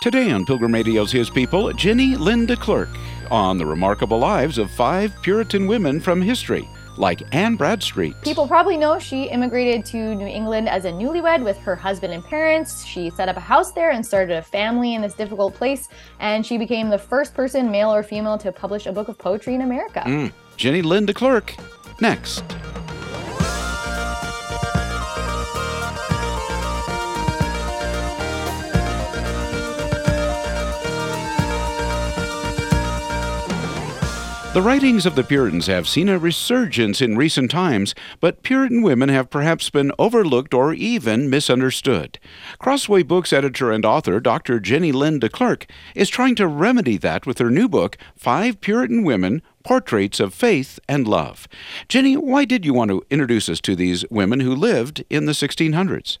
Today on Pilgrim Radio's His People, Jenny-Lyn de Klerk on the remarkable lives of five Puritan women from history, like Anne Bradstreet. People probably know she immigrated to New England as a newlywed with her husband and parents. She set up a house there and started a family in this difficult place, and she became the first person, male or female, to publish a book of poetry in America. Mm. Jenny-Lyn de Klerk, next. The writings of the Puritans have seen a resurgence in recent times, but Puritan women have perhaps been overlooked or even misunderstood. Crossway Books editor and author Dr. Jenny-Lyn de Klerk is trying to remedy that with her new book, Five Puritan Women Portraits of Faith and Love. Jenny, why did you want to introduce us to these women who lived in the 1600s?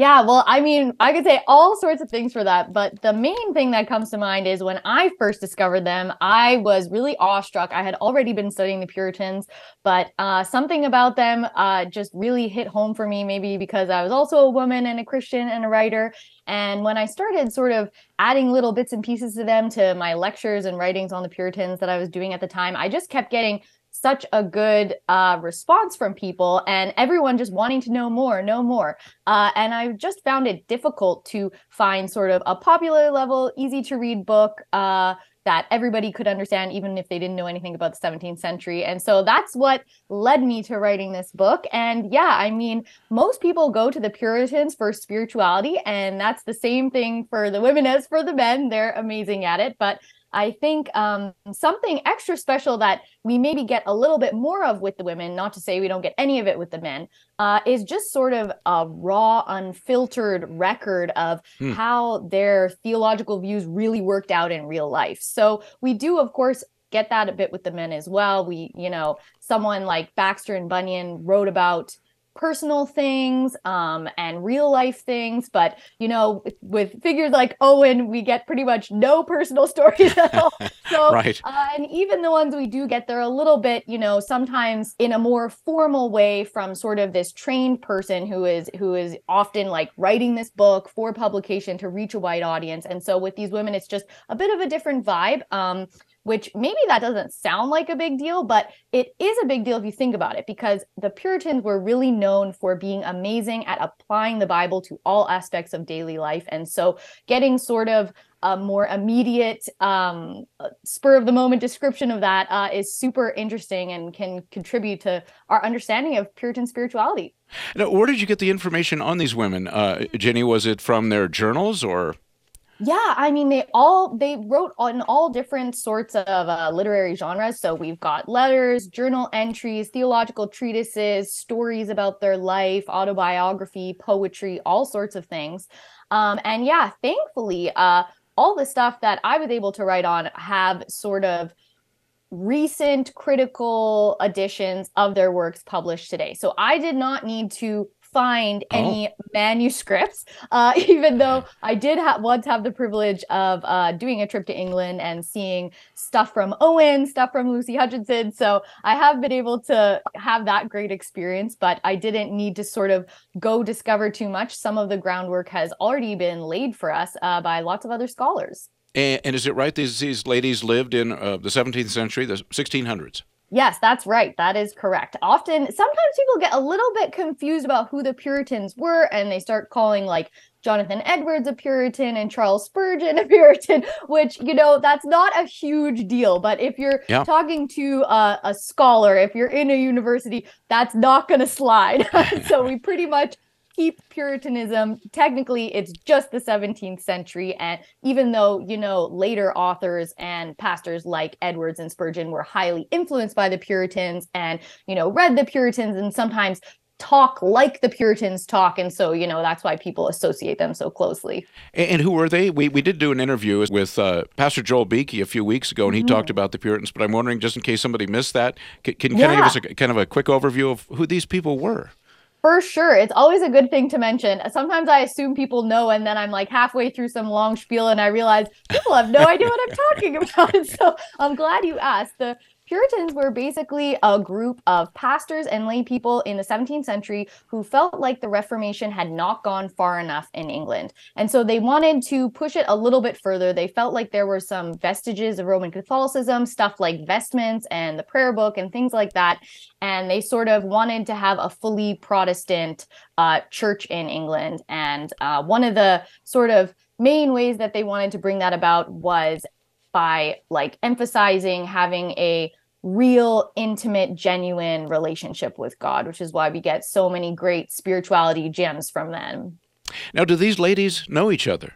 Yeah, well, I mean, I could say all sorts of things for that, but the main thing that comes to mind is when I first discovered them, I was really awestruck. I had already been studying the Puritans, but uh, something about them uh, just really hit home for me, maybe because I was also a woman and a Christian and a writer. And when I started sort of adding little bits and pieces to them to my lectures and writings on the Puritans that I was doing at the time, I just kept getting such a good uh, response from people and everyone just wanting to know more, know more. Uh, and I just found it difficult to find sort of a popular level, easy to read book uh, that everybody could understand, even if they didn't know anything about the 17th century. And so that's what led me to writing this book. And yeah, I mean, most people go to the Puritans for spirituality, and that's the same thing for the women as for the men. They're amazing at it. But I think um, something extra special that we maybe get a little bit more of with the women, not to say we don't get any of it with the men, uh, is just sort of a raw, unfiltered record of hmm. how their theological views really worked out in real life. So we do, of course, get that a bit with the men as well. We, you know, someone like Baxter and Bunyan wrote about personal things um, and real life things. But, you know, with, with, figures like Owen, we get pretty much no personal stories at all. So, right. Uh, and even the ones we do get, they're a little bit, you know, sometimes in a more formal way from sort of this trained person who is who is often like writing this book for publication to reach a wide audience. And so with these women, it's just a bit of a different vibe. Um, which maybe that doesn't sound like a big deal, but it is a big deal if you think about it, because the Puritans were really known for being amazing at applying the Bible to all aspects of daily life. And so getting sort of a more immediate um, spur of the moment description of that uh, is super interesting and can contribute to our understanding of Puritan spirituality. Now, where did you get the information on these women, uh, Jenny? Was it from their journals or? Yeah, I mean they all they wrote on all different sorts of uh, literary genres. So we've got letters, journal entries, theological treatises, stories about their life, autobiography, poetry, all sorts of things. Um, and yeah, thankfully, uh, all the stuff that I was able to write on have sort of recent critical editions of their works published today. So I did not need to find oh. any oh. manuscripts, uh, even though I did ha- once have the privilege of uh, doing a trip to England and seeing stuff from Owen, stuff from Lucy Hutchinson. So I have been able to have that great experience, but I didn't need to sort of go discover too much. Some of the groundwork has already been laid for us uh, by lots of other scholars. And, and, is it right these these ladies lived in uh, the 17th century, the 1600s? Yes, that's right. That is correct. Often, sometimes people get a little bit confused about who the Puritans were, and they start calling like Jonathan Edwards a Puritan and Charles Spurgeon a Puritan, which, you know, that's not a huge deal. But if you're yeah. talking to a, a scholar, if you're in a university, that's not going to slide. so we pretty much keep Puritanism. Technically, it's just the 17th century. And even though, you know, later authors and pastors like Edwards and Spurgeon were highly influenced by the Puritans and, you know, read the Puritans and sometimes talk like the Puritans talk. And so, you know, that's why people associate them so closely. And, who were they? We, we did do an interview with uh, Pastor Joel Beeke a few weeks ago, and he mm-hmm. talked about the Puritans. But I'm wondering, just in case somebody missed that, can, can yeah. kind of give us a kind of a quick overview of who these people were? For sure. It's always a good thing to mention. Sometimes I assume people know, and then I'm like halfway through some long spiel and I realize people have no idea what I'm talking about. so I'm glad you asked. The Puritans were basically a group of pastors and lay people in the 17th century who felt like the Reformation had not gone far enough in England. And so they wanted to push it a little bit further. They felt like there were some vestiges of Roman Catholicism, stuff like vestments and the prayer book and things like that. And they sort of wanted to have a fully Protestant uh, church in England. And uh, one of the sort of main ways that they wanted to bring that about was by like emphasizing having a real intimate genuine relationship with god which is why we get so many great spirituality gems from them now do these ladies know each other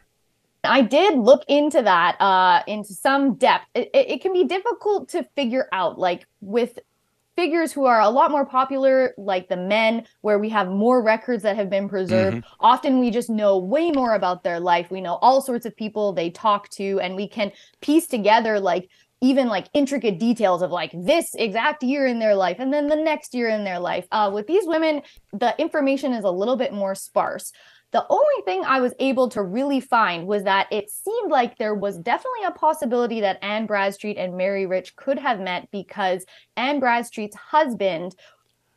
I did look into that uh, into some depth. It, it, can be difficult to figure out, like with figures who are a lot more popular, like the men, where we have more records that have been preserved. Mm-hmm. Often we just know way more about their life. We know all sorts of people they talk to, and we can piece together like even like intricate details of like this exact year in their life and then the next year in their life. Uh, with these women, the information is a little bit more sparse. The only thing I was able to really find was that it seemed like there was definitely a possibility that Anne Bradstreet and Mary Rich could have met because Anne Bradstreet's husband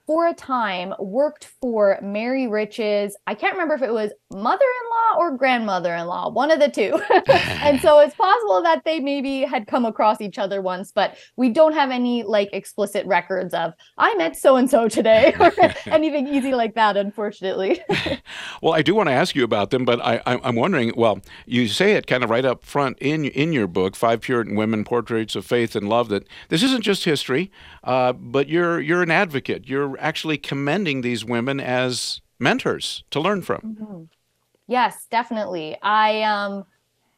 for a time worked for Mary Rich's, I can't remember if it was mother in law or grandmother in law, one of the two. and so it's possible that they maybe had come across each other once, but we don't have any like explicit records of, I met so and so today or anything easy like that, unfortunately. well, I do want to ask you about them, but I, I'm wondering well, you say it kind of right up front in, in your book, Five Puritan Women Portraits of Faith and Love, that this isn't just history, uh, but you're, you're an advocate. You're actually commending these women as mentors to learn from. Mm-hmm. Yes, definitely. I um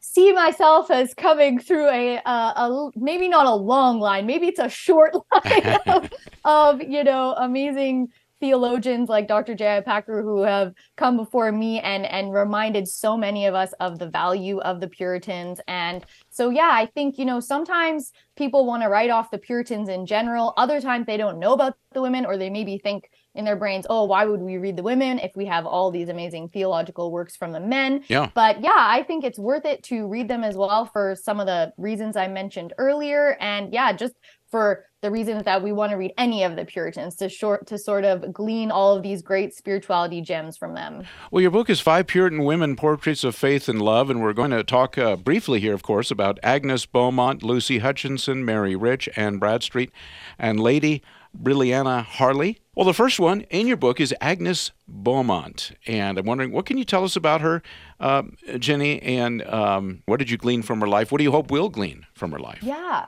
see myself as coming through a, a, a maybe not a long line, maybe it's a short line of, of you know amazing theologians like Dr. J.I. Packer who have come before me and and reminded so many of us of the value of the Puritans. And so yeah, I think you know sometimes people want to write off the Puritans in general. Other times they don't know about the women or they maybe think in their brains, oh, why would we read the women if we have all these amazing theological works from the men? Yeah. But yeah, I think it's worth it to read them as well for some of the reasons I mentioned earlier. And yeah, just for the reasons that we want to read any of the Puritans to short to sort of glean all of these great spirituality gems from them. Well, your book is Five Puritan Women: Portraits of Faith and Love, and we're going to talk uh, briefly here, of course, about Agnes Beaumont, Lucy Hutchinson, Mary Rich, Anne Bradstreet, and Lady Brilliana Harley. Well, the first one in your book is Agnes Beaumont, and I'm wondering what can you tell us about her, uh, Jenny, and um, what did you glean from her life? What do you hope we'll glean from her life? Yeah.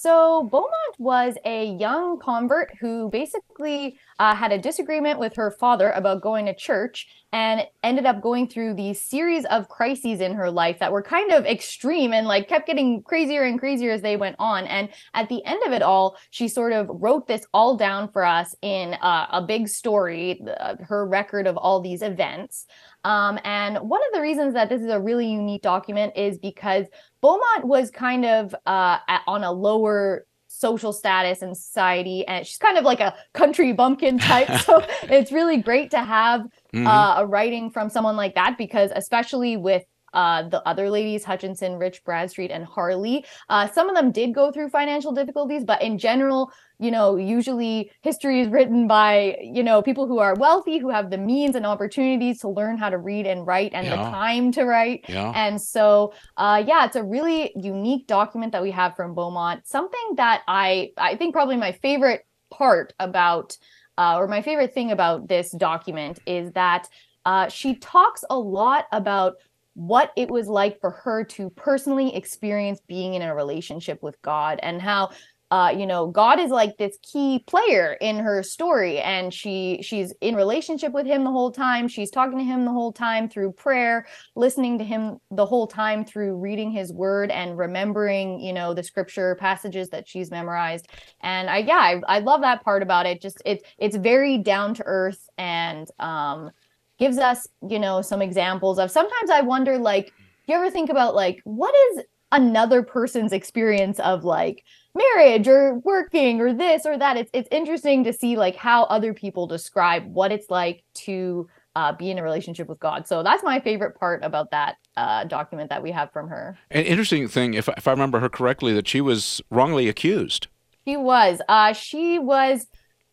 So Beaumont was a young convert who basically uh, had a disagreement with her father about going to church and ended up going through these series of crises in her life that were kind of extreme and like kept getting crazier and crazier as they went on. And at the end of it all, she sort of wrote this all down for us in uh, a big story, her record of all these events. Um, and one of the reasons that this is a really unique document is because Beaumont was kind of uh, at, on a lower social status in society and she's kind of like a country bumpkin type so it's really great to have mm-hmm. uh, a writing from someone like that because especially with uh, the other ladies, Hutchinson, Rich, Bradstreet, and Harley. Uh, some of them did go through financial difficulties, but in general, you know, usually history is written by, you know, people who are wealthy, who have the means and opportunities to learn how to read and write and yeah. the time to write. Yeah. And so, uh, yeah, it's a really unique document that we have from Beaumont. Something that I, I think probably my favorite part about, uh, or my favorite thing about this document is that uh, she talks a lot about what it was like for her to personally experience being in a relationship with God and how uh, you know god is like this key player in her story. And she she's in relationship with him the whole time. She's talking to him the whole time through prayer listening to him the whole time through reading his word and remembering you know the scripture passages that she's memorized. And i yeah i, I love that part about it. Just it's it's very down to earth and um gives us, you know, some examples of sometimes I wonder, like, do you ever think about like what is another person's experience of like marriage or working or this or that? It's it's interesting to see like how other people describe what it's like to uh, be in a relationship with God. So that's my favorite part about that uh, document that we have from her. An interesting thing, if if I remember her correctly, that she was wrongly accused She was. Uh, she was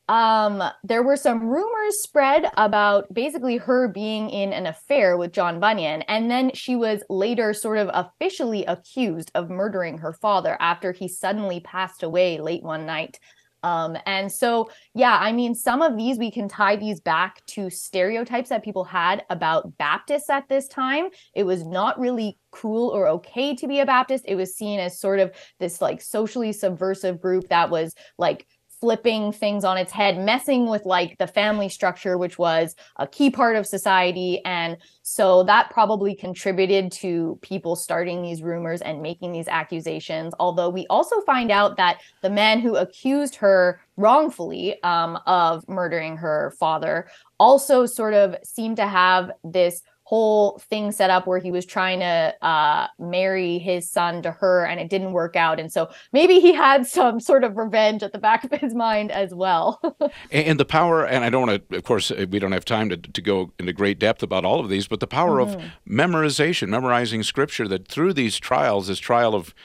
um there were some rumors spread about basically her being in an affair with John Bunyan and then she was later sort of officially accused of murdering her father after he suddenly passed away late one night. Um and so yeah I mean some of these we can tie these back to stereotypes that people had about Baptists at this time. It was not really cool or okay to be a Baptist. It was seen as sort of this like socially subversive group that was like flipping things on its head, messing with like the family structure, which was a key part of society. And so that probably contributed to people starting these rumors and making these accusations. Although we also find out that the man who accused her wrongfully um, of murdering her father also sort of seemed to have this whole thing set up where he was trying to uh, marry his son to her and it didn't work out and so maybe he had some sort of revenge at the back of his mind as well and the power and i don't want to of course uh, we don't have time to, to go into great depth about all of these but the power mm-hmm. of memorization memorizing scripture that through these trials this trial of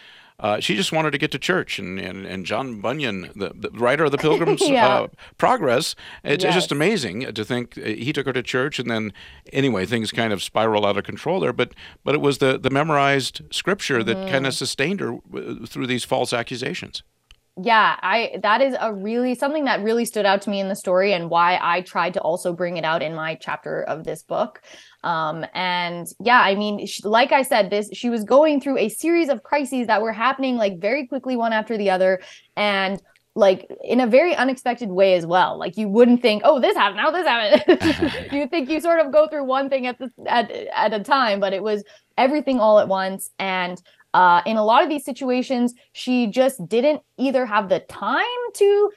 uh, she just wanted to get to church. And, and, and John Bunyan, the, the writer of the Pilgrim's yeah. uh, Progress, it's, yes. it's, just amazing to think uh, he took her to church. And then, anyway, things kind of spiral out of control there. But, but it was the, the memorized scripture that mm. kind of sustained her through these false accusations yeah i that is a really something that really stood out to me in the story and why i tried to also bring it out in my chapter of this book um and yeah i mean she, like i said this she was going through a series of crises that were happening like very quickly one after the other and like in a very unexpected way as well. Like you wouldn't think, oh, this happened, now this happened. you think you sort of go through one thing at the at at a time, but it was everything all at once. And uh, in a lot of these situations, she just didn't either have the time to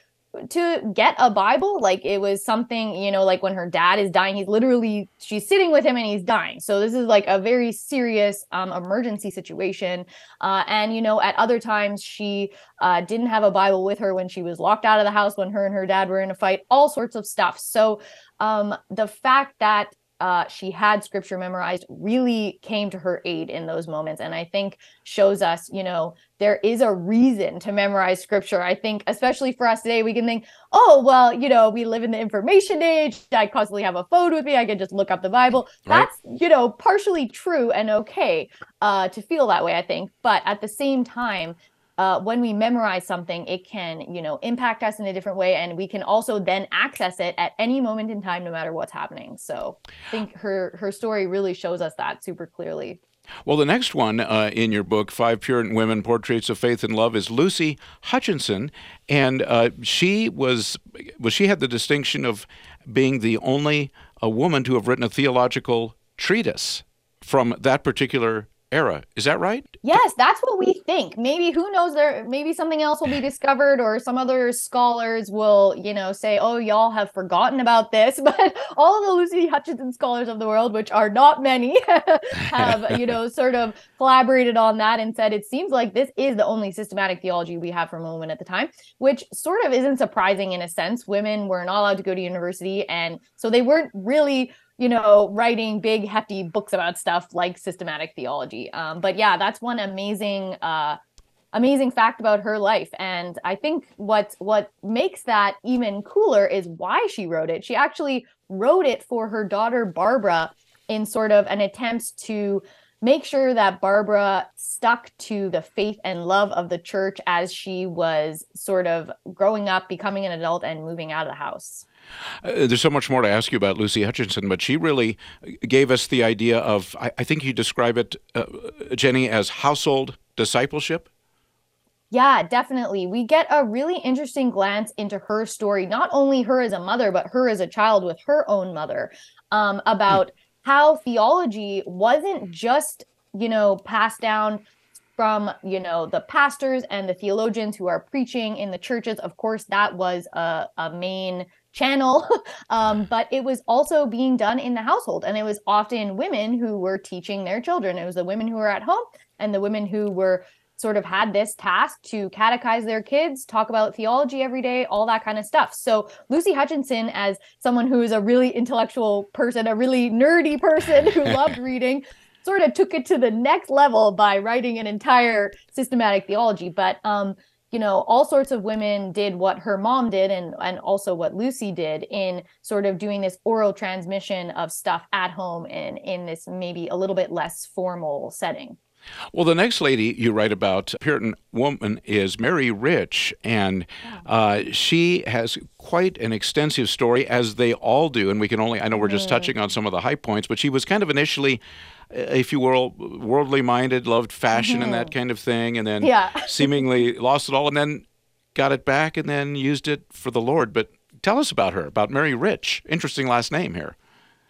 to get a bible. Like it was something you know like when her dad is dying he's literally she's sitting with him and he's dying. So this is like a very serious um, emergency situation. Uh, and you know at other times she uh, didn't have a bible with her when she was locked out of the house when her and her dad were in a fight all sorts of stuff. So um, the fact that uh, she had scripture memorized really came to her aid in those moments. And i think shows us you know there is a reason to memorize scripture. I think especially for us today we can think oh well you know we live in the information age. I constantly have a phone with me. I can just look up the bible. Right. that's you know partially true and okay uh, to feel that way i think. But at the same time uh, when we memorize something, it can, you know, impact us in a different way, and we can also then access it at any moment in time, no matter what's happening. So, I think her her story really shows us that super clearly. Well, the next one uh, in your book, Five Puritan Women Portraits of Faith and Love, is Lucy Hutchinson, and uh, she was well, she had the distinction of being the only a woman to have written a theological treatise from that particular era. Is that right? Yes, that's what we think. Maybe who knows there maybe something else will be discovered or some other scholars will, you know, say, "Oh, y'all have forgotten about this." But all of the Lucy Hutchinson scholars of the world, which are not many, have, you know, sort of collaborated on that and said it seems like this is the only systematic theology we have from women at the time, which sort of isn't surprising in a sense. Women were not allowed to go to university and so they weren't really you know, writing big hefty books about stuff like systematic theology. Um, but yeah, that's one amazing, uh, amazing fact about her life. And I think what what makes that even cooler is why she wrote it. She actually wrote it for her daughter Barbara in sort of an attempt to make sure that Barbara stuck to the faith and love of the church as she was sort of growing up, becoming an adult, and moving out of the house. Uh, there's so much more to ask you about Lucy Hutchinson, but she really gave us the idea of, I, I think you describe it, uh, Jenny, as household discipleship. Yeah, definitely. We get a really interesting glance into her story, not only her as a mother, but her as a child with her own mother, um, about mm. How theology wasn't just, you know, passed down from you know the pastors and the theologians who are preaching in the churches. Of course that was a, a main channel um, but it was also being done in the household. And it was often women who were teaching their children. It was the women who were at home and the women who were sort of had this task to catechize their kids talk about theology every day all that kind of stuff. So lucy hutchinson as someone who is a really intellectual person a really nerdy person who loved reading sort of took it to the next level by writing an entire systematic theology. But um you know all sorts of women did what her mom did and and also what lucy did in sort of doing this oral transmission of stuff at home and in this maybe a little bit less formal setting well, the next lady you write about, Puritan woman, is Mary Rich, and uh, she has quite an extensive story, as they all do. And we can only, I know we're just touching on some of the high points, but she was kind of initially if you will, worldly minded, loved fashion mm-hmm. and that mm-hmm. kind of thing, and then yeah. seemingly lost it all, and then got it back, and then used it for the Lord. But tell us about her, about Mary Rich. Interesting last name here.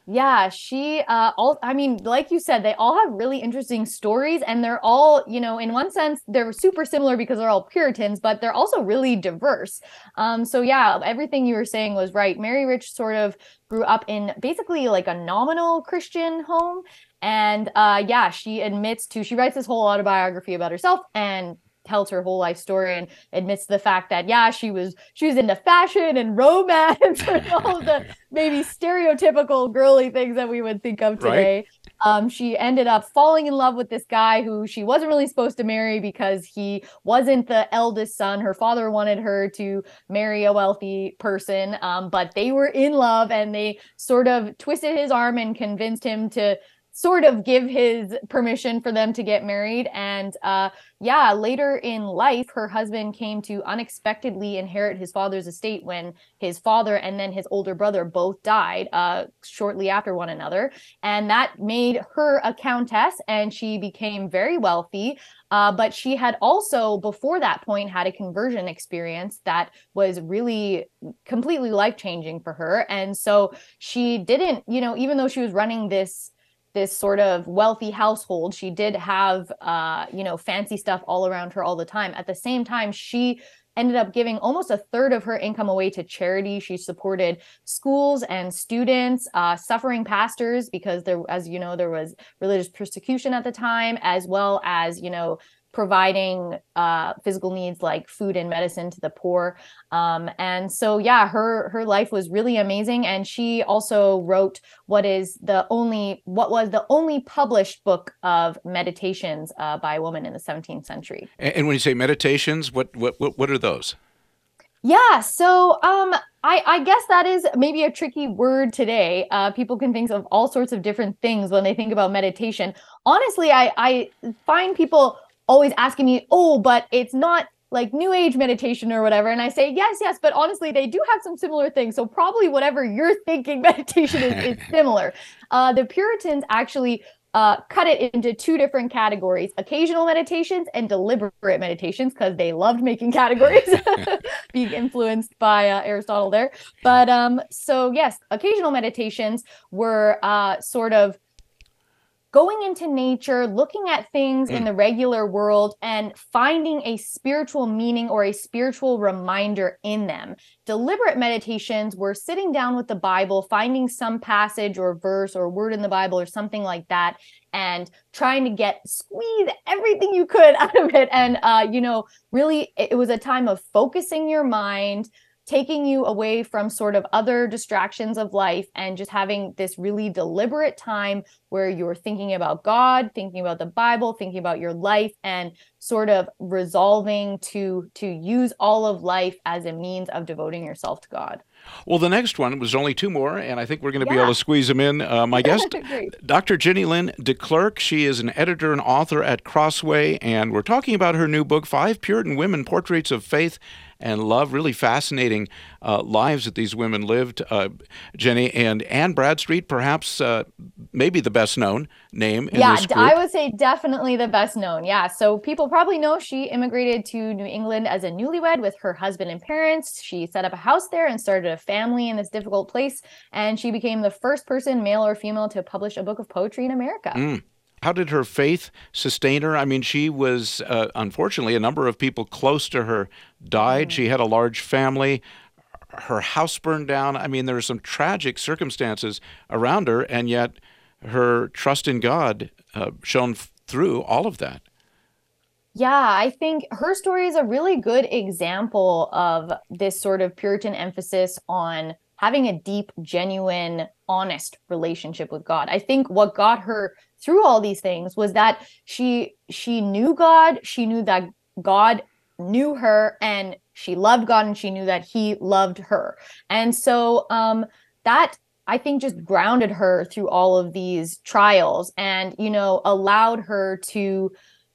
Yeah, she uh all I mean, like you said, they all have really interesting stories and they're all, you know, in one sense they're super similar because they're all Puritans, but they're also really diverse. Um so yeah, everything you were saying was right. Mary Rich sort of grew up in basically like a nominal Christian home and uh yeah, she admits to she writes this whole autobiography about herself and tells her whole life story and admits the fact that yeah she was she was into fashion and romance and all the maybe stereotypical girly things that we would think of today right. um, she ended up falling in love with this guy who she wasn't really supposed to marry because he wasn't the eldest son her father wanted her to marry a wealthy person um, but they were in love and they sort of twisted his arm and convinced him to sort of give his permission for them to get married. And uh, yeah, later in life, her husband came to unexpectedly inherit his father's estate when his father and then his older brother both died uh, shortly after one another. And that made her a countess and she became very wealthy. Uh, but she had also, before that point, had a conversion experience that was really completely life changing for her. And so she didn't, you know, even though she was running this this sort of wealthy household. She did have, uh, you know, fancy stuff all around her all the time. At the same time, she ended up giving almost a third of her income away to charity. She supported schools and students, uh, suffering pastors, because there, as you know, there was religious persecution at the time, as well as, you know, providing uh, physical needs like food and medicine to the poor. Um, and so, yeah, her her life was really amazing. And she also wrote what is the only what was the only published book of meditations uh, by a woman in the 17th century. And when you say meditations, what what what, what are those? Yeah, so um, I, I guess that is maybe a tricky word today. Uh, people can think of all sorts of different things when they think about meditation. Honestly, I, I find people always asking me, oh, but it's not like new age meditation or whatever. And I say, yes, yes, but honestly, they do have some similar things. So probably whatever you're thinking meditation is, is similar. Uh, the Puritans actually uh, cut it into two different categories occasional meditations and deliberate meditations because they loved making categories being influenced by uh, aristotle there but um so yes occasional meditations were uh sort of going into nature, looking at things mm. in the regular world, and finding a spiritual meaning or a spiritual reminder in them. Deliberate meditations were sitting down with the Bible, finding some passage or verse or word in the Bible or something like that, and trying to get squeeze everything you could out of it. And, uh, you know, really, it was a time of focusing your mind taking you away from sort of other distractions of life and just having this really deliberate time where you're thinking about God, thinking about the Bible, thinking about your life and sort of resolving to to use all of life as a means of devoting yourself to God. Well, the next one was only two more, and I think we're going to yeah. be able to squeeze them in. Uh, my guest, Dr. Jenny-Lyn de Klerk. She is an editor and author at Crossway, and we're talking about her new book, Five Puritan Women Portraits of Faith and love. Really fascinating uh, lives that these women lived. Uh, Jenny and Anne Bradstreet, perhaps uh, maybe the best known name. yeah, I would say definitely the best known. Yeah, so people probably know she immigrated to New England as a newlywed with her husband and parents. She set up a house there and started family in this difficult place, and she became the first person, male or female, to publish a book of poetry in America. Mm how did her faith sustain her? I mean, she was, uh, unfortunately, a number of people close to her died. Mm. She had a large family. Her house burned down. I mean, there were some tragic circumstances around her, and yet her trust in God uh, shone through all of that. Yeah, I think her story is a really good example of this sort of Puritan emphasis on having a deep, genuine, honest relationship with God. I think what got her through all these things was that she she knew God, she knew that God knew her and she loved God and she knew that he loved her. And so um that I think just grounded her through all of these trials and you know allowed her to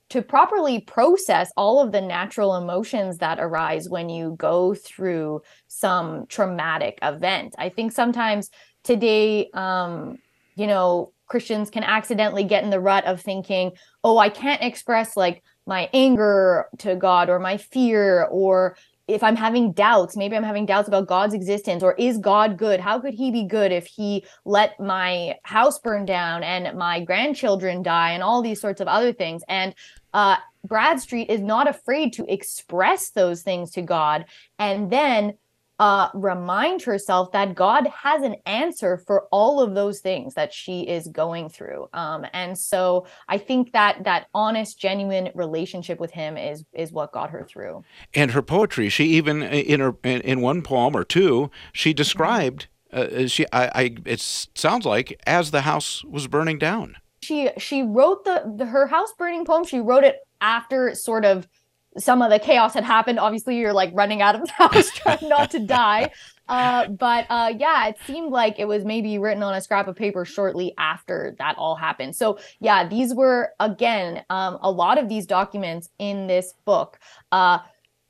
to properly process all of the natural emotions that arise when you go through some traumatic event. I think sometimes today um you know Christians can accidentally get in the rut of thinking, "Oh, I can't express like my anger to God or my fear or if I'm having doubts, maybe I'm having doubts about God's existence or is God good? How could he be good if he let my house burn down and my grandchildren die and all these sorts of other things? And uh, Bradstreet is not afraid to express those things to God and then uh, remind herself that God has an answer for all of those things that she is going through. Um, and so I think that that honest, genuine relationship with Him is is what got her through. And her poetry, she even in her in, in one poem or two, she described. Uh, she, I, I, it sounds like as the house was burning down. She she wrote the, the her house burning poem. She wrote it after sort of some of the chaos had happened. Obviously, you're like running out of the house trying not to die. Uh, but uh, yeah, it seemed like it was maybe written on a scrap of paper shortly after that all happened. So yeah, these were again um, a lot of these documents in this book uh,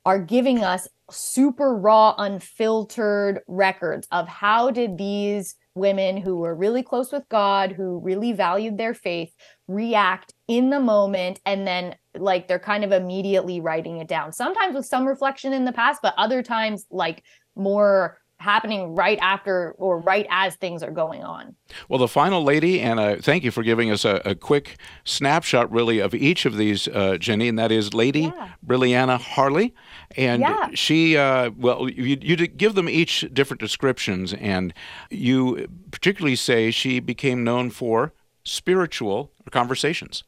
are giving us super raw, unfiltered records of how did these women who were really close with God, who really valued their faith, react in the moment and then like they're kind of immediately writing it down. Sometimes with some reflection in the past, but other times like more happening right after or right as things are going on. Well, the final lady, and uh, thank you for giving us a, a, quick snapshot, really, of each of these, uh, Jenny, and that is Lady yeah. Brilliana Harley. And yeah. she, uh, well, you, you give them each different descriptions, and you particularly say she became known for spiritual conversations.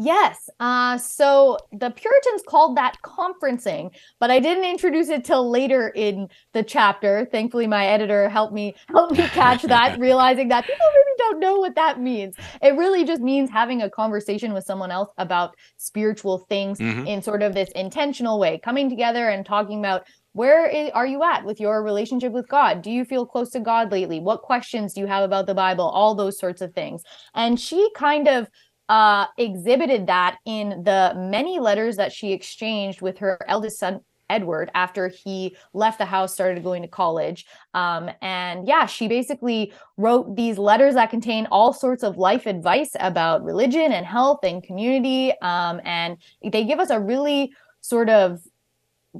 Yes. Uh, so the Puritans called that conferencing, but I didn't introduce it till later in the chapter. Thankfully, my editor helped me help me catch that, realizing that people maybe don't know what that means. It really just means having a conversation with someone else about spiritual things mm-hmm. in sort of this intentional way, coming together and talking about where is, are you at with your relationship with God? Do you feel close to God lately? What questions do you have about the Bible? All those sorts of things. And she kind of uh, exhibited that in the many letters that she exchanged with her eldest son Edward after he left the house, started going to college. Um, and yeah, she basically wrote these letters that contain all sorts of life advice about religion and health and community. Um, and they give us a really sort of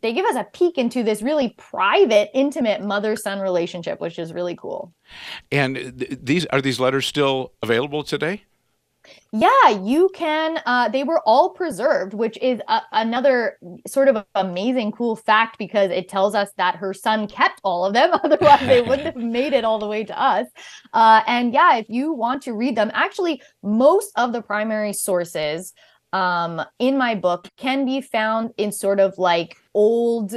they give us a peek into this really private, intimate mother-son relationship, which is really cool. And th- these are these letters still available today? Yeah, you can. Uh, they were all preserved, which is a, another sort of amazing, cool fact because it tells us that her son kept all of them. Otherwise, they wouldn't have made it all the way to us. Uh, and yeah, if you want to read them, actually, most of the primary sources um, in my book can be found in sort of like old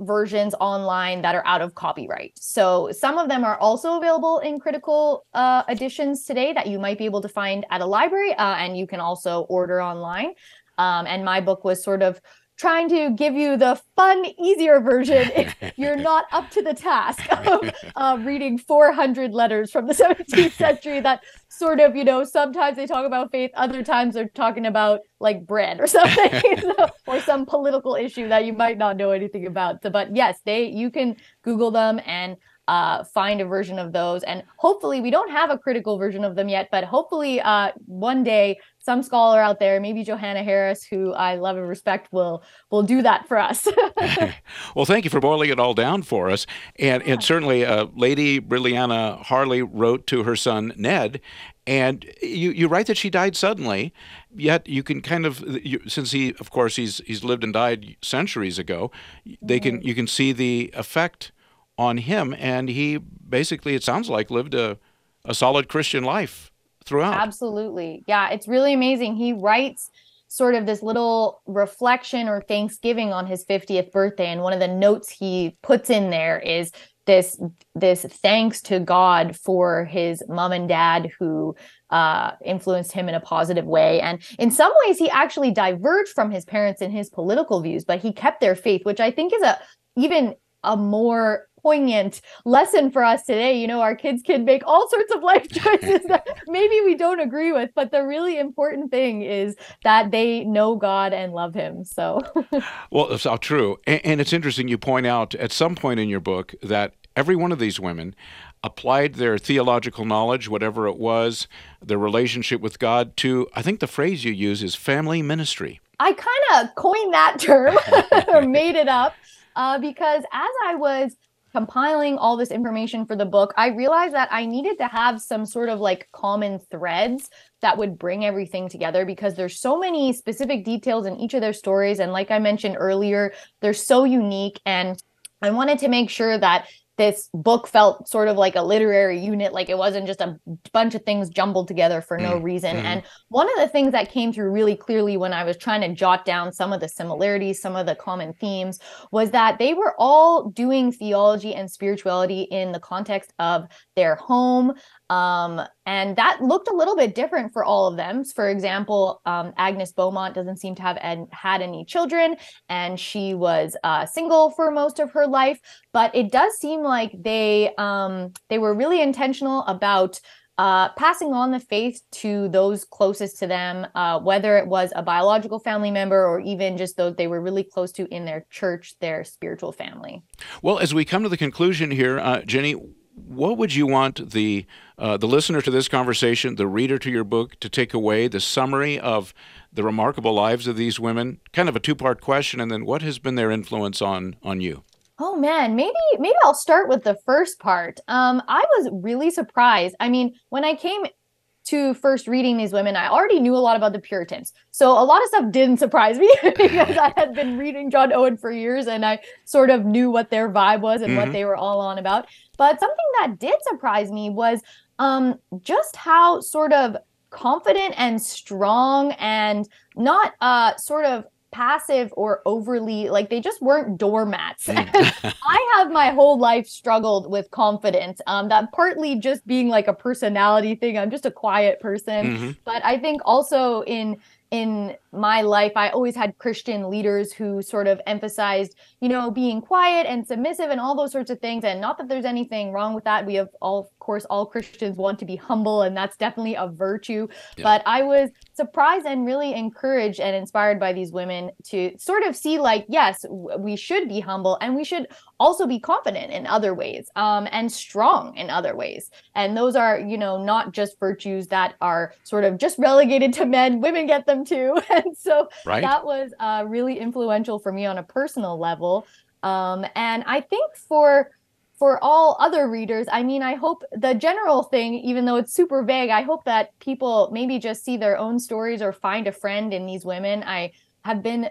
versions online that are out of copyright. So some of them are also available in critical uh, editions today that you might be able to find at a library, uh, and you can also order online. Um, and my book was sort of trying to give you the fun, easier version if you're not up to the task of uh, reading 400 letters from the 17th century that sort of, you know, sometimes they talk about faith, other times they're talking about like bread or something, or some political issue that you might not know anything about. So, but yes, they you can Google them and uh, find a version of those. And hopefully, we don't have a critical version of them yet, but hopefully, uh, one day, some scholar out there, maybe Johanna Harris, who I love and respect, will will do that for us. well, thank you for boiling it all down for us. And yeah. and certainly, uh, Lady Brilliana Harley wrote to her son Ned, and you you write that she died suddenly. Yet you can kind of you, since he of course he's he's lived and died centuries ago, they can you can see the effect on him, and he basically, it sounds like, lived a, a solid Christian life throughout. Absolutely. Yeah, it's really amazing. He writes sort of this little reflection or thanksgiving on his 50th birthday and one of the notes he puts in there is this this thanks to God for his mom and dad who uh, influenced him in a positive way. And in some ways, he actually diverged from his parents in his political views, but he kept their faith, which I think is a even a more poignant lesson for us today. You know, our kids can make all sorts of life choices that maybe we don't agree with, but the really important thing is that they know God and love Him. So, well, it's all true. And, and it's interesting you point out at some point in your book that every one of these women applied their theological knowledge, whatever it was, their relationship with God, to I think the phrase you use is family ministry. I kind of coined that term or made it up uh, because as I was compiling all this information for the book, I realized that I needed to have some sort of like common threads that would bring everything together because there's so many specific details in each of their stories. And like I mentioned earlier, they're so unique. And I wanted to make sure that this book felt sort of like a literary unit like it wasn't just a bunch of things jumbled together for no mm, reason mm-hmm. and one of the things that came through really clearly when i was trying to jot down some of the similarities some of the common themes was that they were all doing theology and spirituality in the context of their home um, and that looked a little bit different for all of them. For example, um, Agnes Beaumont doesn't seem to have had any children, and she was uh, single for most of her life. But it does seem like they um, they were really intentional about uh, passing on the faith to those closest to them, uh, whether it was a biological family member or even just those they were really close to in their church, their spiritual family. Well, as we come to the conclusion here, uh, Jenny, what would you want the uh, the listener to this conversation, the reader to your book, to take away the summary of the remarkable lives of these women? Kind of a two part question, and then what has been their influence on on you? Oh man, maybe maybe I'll start with the first part. Um, I was really surprised. I mean, when I came to first reading these women, I already knew a lot about the Puritans. So a lot of stuff didn't surprise me because I had been reading John Owen for years and I sort of knew what their vibe was and mm-hmm. what they were all on about. But something that did surprise me was um, just how sort of confident and strong and not uh, sort of passive or overly like they just weren't doormats. Mm. I have my whole life struggled with confidence. Um, that partly just being like a personality thing. I'm just a quiet person, mm-hmm. but I think also in in my life, I always had Christian leaders who sort of emphasized, you know, being quiet and submissive and all those sorts of things. And not that there's anything wrong with that. We have all, course, all Christians want to be humble, and that's definitely a virtue. Yeah. But I was surprised and really encouraged and inspired by these women to sort of see, like, yes, we should be humble and we should also be confident in other ways um, and strong in other ways. And those are, you know, not just virtues that are sort of just relegated to men. Women get them too. And so right. that was uh, really influential for me on a personal level. Um, and I think for for all other readers, I mean, I hope the general thing, even though it's super vague, I hope that people maybe just see their own stories or find a friend in these women. I have been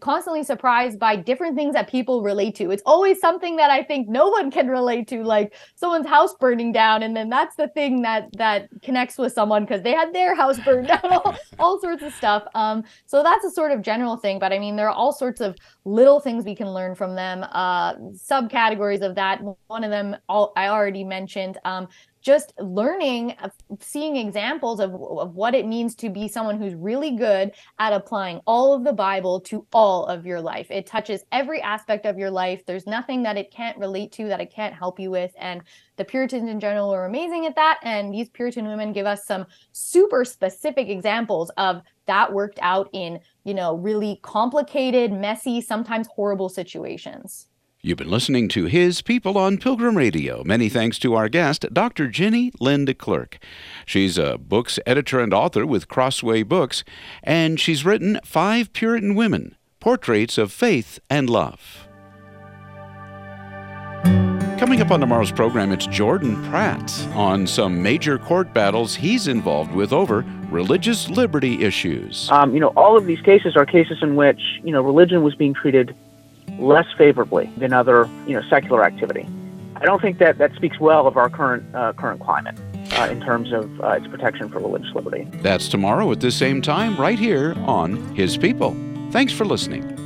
constantly surprised by different things that people relate to. It's always something that I think no one can relate to, like someone's house burning down, and then that's the thing that that connects with someone because they had their house burned down, all, all sorts of stuff. Um, so that's a sort of general thing, but I mean there are all sorts of little things we can learn from them. Uh, subcategories of that. One of them all, I already mentioned. Um, just learning, uh, seeing examples of, of what it means to be someone who's really good at applying all of the Bible to all of your life. It touches every aspect of your life. There's nothing that it can't relate to, that it can't help you with. And the Puritans in general were amazing at that. And these Puritan women give us some super specific examples of that worked out in, you know, really complicated, messy, sometimes horrible situations. You've been listening to His People on Pilgrim Radio. Many thanks to our guest, Dr. Jenny Lynn Clerk. She's a books editor and author with Crossway Books, and she's written Five Puritan Women Portraits of Faith and Love. Coming up on tomorrow's program, it's Jordan Pratt on some major court battles he's involved with over religious liberty issues. Um, you know, all of these cases are cases in which, you know, religion was being treated less favorably than other, you know, secular activity. I don't think that that speaks well of our current uh, current climate uh, in terms of uh, its protection for religious liberty. That's tomorrow at the same time, right here on His People. Thanks for listening.